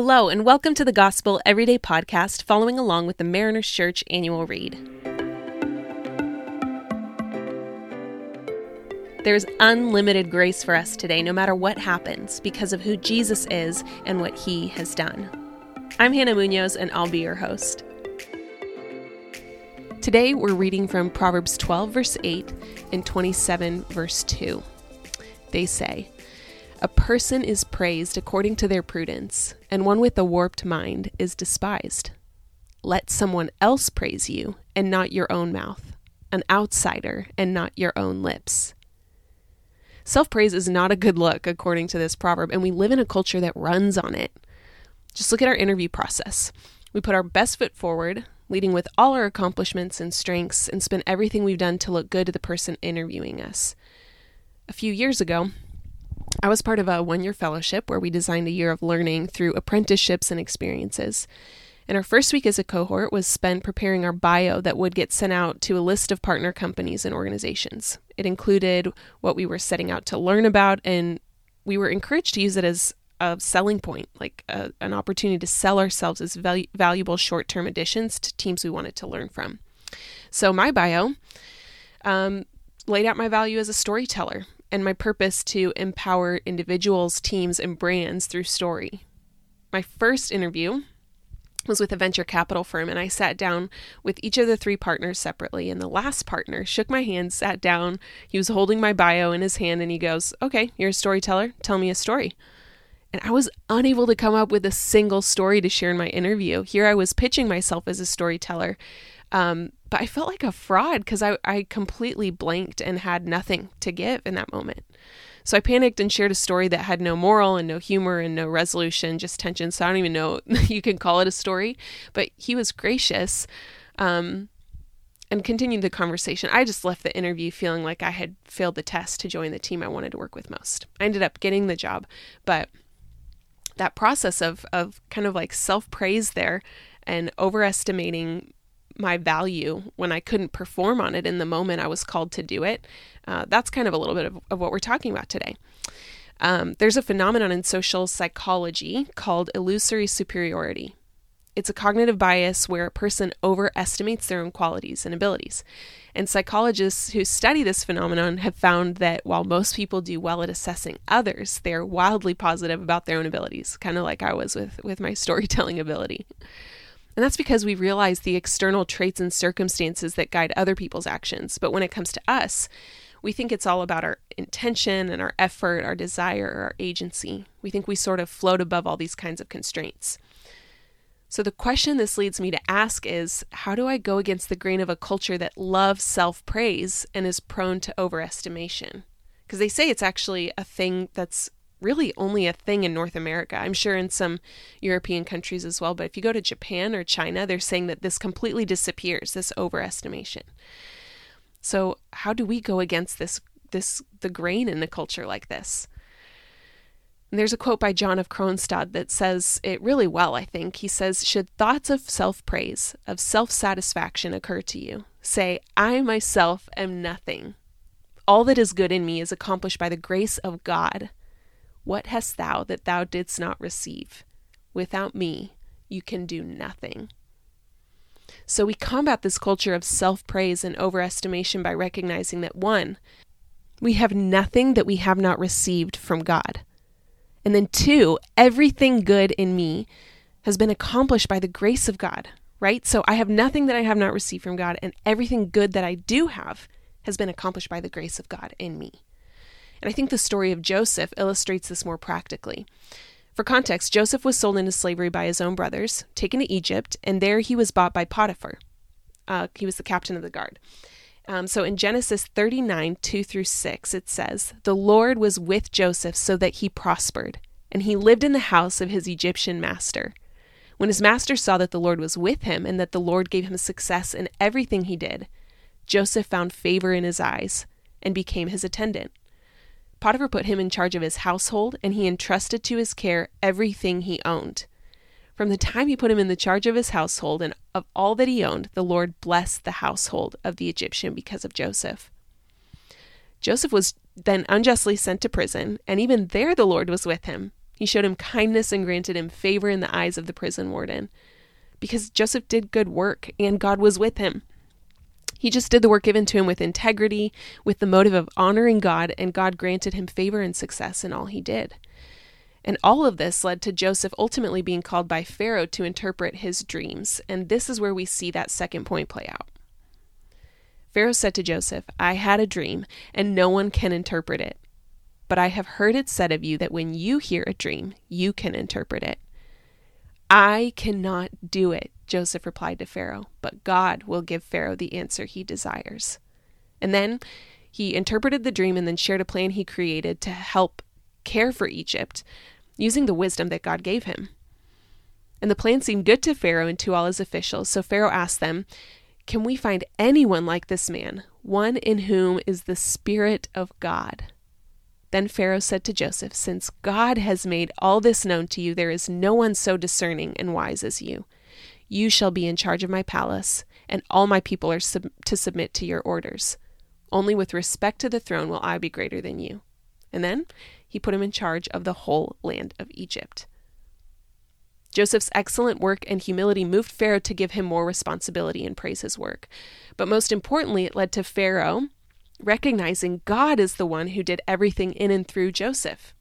Hello, and welcome to the Gospel Everyday Podcast, following along with the Mariners Church annual read. There's unlimited grace for us today, no matter what happens, because of who Jesus is and what he has done. I'm Hannah Munoz, and I'll be your host. Today, we're reading from Proverbs 12, verse 8, and 27, verse 2. They say, a person is praised according to their prudence, and one with a warped mind is despised. Let someone else praise you, and not your own mouth, an outsider, and not your own lips. Self praise is not a good look, according to this proverb, and we live in a culture that runs on it. Just look at our interview process. We put our best foot forward, leading with all our accomplishments and strengths, and spin everything we've done to look good to the person interviewing us. A few years ago, I was part of a one year fellowship where we designed a year of learning through apprenticeships and experiences. And our first week as a cohort was spent preparing our bio that would get sent out to a list of partner companies and organizations. It included what we were setting out to learn about, and we were encouraged to use it as a selling point, like a, an opportunity to sell ourselves as val- valuable short term additions to teams we wanted to learn from. So, my bio um, laid out my value as a storyteller and my purpose to empower individuals, teams, and brands through story. My first interview was with a venture capital firm, and I sat down with each of the three partners separately. And the last partner shook my hand, sat down. He was holding my bio in his hand, and he goes, Okay, you're a storyteller. Tell me a story. And I was unable to come up with a single story to share in my interview. Here I was pitching myself as a storyteller. Um, but I felt like a fraud because I, I completely blanked and had nothing to give in that moment. So I panicked and shared a story that had no moral and no humor and no resolution, just tension. So I don't even know you can call it a story. But he was gracious um, and continued the conversation. I just left the interview feeling like I had failed the test to join the team I wanted to work with most. I ended up getting the job, but that process of, of kind of like self praise there and overestimating my value when I couldn't perform on it in the moment I was called to do it. Uh, that's kind of a little bit of, of what we're talking about today. Um, there's a phenomenon in social psychology called illusory superiority. It's a cognitive bias where a person overestimates their own qualities and abilities. And psychologists who study this phenomenon have found that while most people do well at assessing others, they are wildly positive about their own abilities, kind of like I was with, with my storytelling ability. And that's because we realize the external traits and circumstances that guide other people's actions. But when it comes to us, we think it's all about our intention and our effort, our desire, our agency. We think we sort of float above all these kinds of constraints. So, the question this leads me to ask is how do I go against the grain of a culture that loves self praise and is prone to overestimation? Because they say it's actually a thing that's really only a thing in North America. I'm sure in some European countries as well, but if you go to Japan or China, they're saying that this completely disappears, this overestimation. So, how do we go against this this the grain in a culture like this? And there's a quote by John of Kronstadt that says it really well, I think. He says, Should thoughts of self praise, of self satisfaction occur to you, say, I myself am nothing. All that is good in me is accomplished by the grace of God. What hast thou that thou didst not receive? Without me, you can do nothing. So we combat this culture of self praise and overestimation by recognizing that one, we have nothing that we have not received from God. And then two, everything good in me has been accomplished by the grace of God, right? So I have nothing that I have not received from God, and everything good that I do have has been accomplished by the grace of God in me. And I think the story of Joseph illustrates this more practically. For context, Joseph was sold into slavery by his own brothers, taken to Egypt, and there he was bought by Potiphar. Uh, he was the captain of the guard. Um, so in Genesis 39, 2 through 6, it says, The Lord was with Joseph so that he prospered, and he lived in the house of his Egyptian master. When his master saw that the Lord was with him and that the Lord gave him success in everything he did, Joseph found favor in his eyes and became his attendant. Potiphar put him in charge of his household, and he entrusted to his care everything he owned. From the time he put him in the charge of his household and of all that he owned, the Lord blessed the household of the Egyptian because of Joseph. Joseph was then unjustly sent to prison, and even there the Lord was with him. He showed him kindness and granted him favor in the eyes of the prison warden because Joseph did good work and God was with him. He just did the work given to him with integrity, with the motive of honoring God, and God granted him favor and success in all he did. And all of this led to Joseph ultimately being called by Pharaoh to interpret his dreams. And this is where we see that second point play out. Pharaoh said to Joseph, I had a dream, and no one can interpret it. But I have heard it said of you that when you hear a dream, you can interpret it. I cannot do it, Joseph replied to Pharaoh, but God will give Pharaoh the answer he desires. And then he interpreted the dream and then shared a plan he created to help care for Egypt using the wisdom that God gave him. And the plan seemed good to Pharaoh and to all his officials, so Pharaoh asked them, Can we find anyone like this man, one in whom is the Spirit of God? Then Pharaoh said to Joseph, Since God has made all this known to you, there is no one so discerning and wise as you. You shall be in charge of my palace, and all my people are sub- to submit to your orders. Only with respect to the throne will I be greater than you. And then he put him in charge of the whole land of Egypt. Joseph's excellent work and humility moved Pharaoh to give him more responsibility and praise his work. But most importantly, it led to Pharaoh recognizing God is the one who did everything in and through Joseph.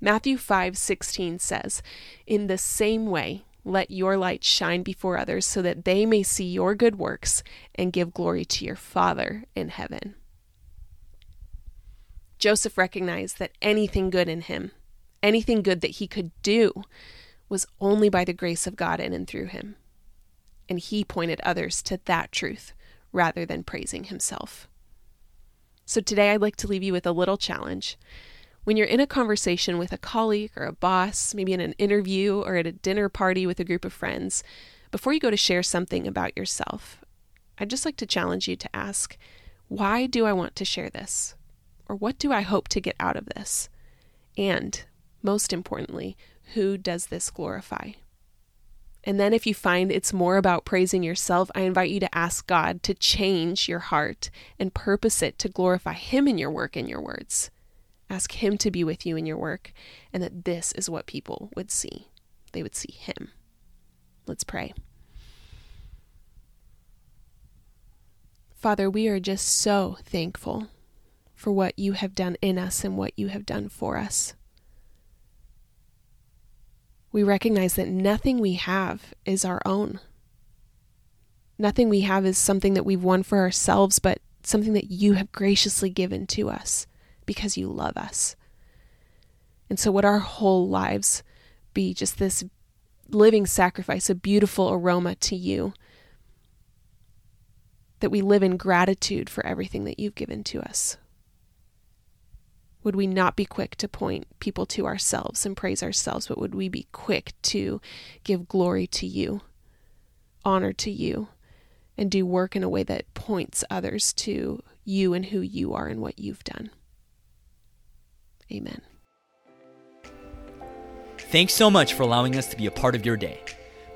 Matthew 5:16 says, "In the same way, let your light shine before others so that they may see your good works and give glory to your Father in heaven." Joseph recognized that anything good in him, anything good that he could do, was only by the grace of God in and through him. And he pointed others to that truth rather than praising himself. So today I'd like to leave you with a little challenge. When you're in a conversation with a colleague or a boss, maybe in an interview or at a dinner party with a group of friends, before you go to share something about yourself, I'd just like to challenge you to ask, why do I want to share this? Or what do I hope to get out of this? And, most importantly, who does this glorify? And then, if you find it's more about praising yourself, I invite you to ask God to change your heart and purpose it to glorify Him in your work and your words. Ask Him to be with you in your work, and that this is what people would see. They would see Him. Let's pray. Father, we are just so thankful for what you have done in us and what you have done for us. We recognize that nothing we have is our own. Nothing we have is something that we've won for ourselves, but something that you have graciously given to us because you love us. And so, would our whole lives be just this living sacrifice, a beautiful aroma to you? That we live in gratitude for everything that you've given to us. Would we not be quick to point people to ourselves and praise ourselves, but would we be quick to give glory to you, honor to you, and do work in a way that points others to you and who you are and what you've done? Amen. Thanks so much for allowing us to be a part of your day.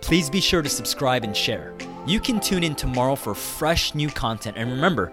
Please be sure to subscribe and share. You can tune in tomorrow for fresh new content. And remember,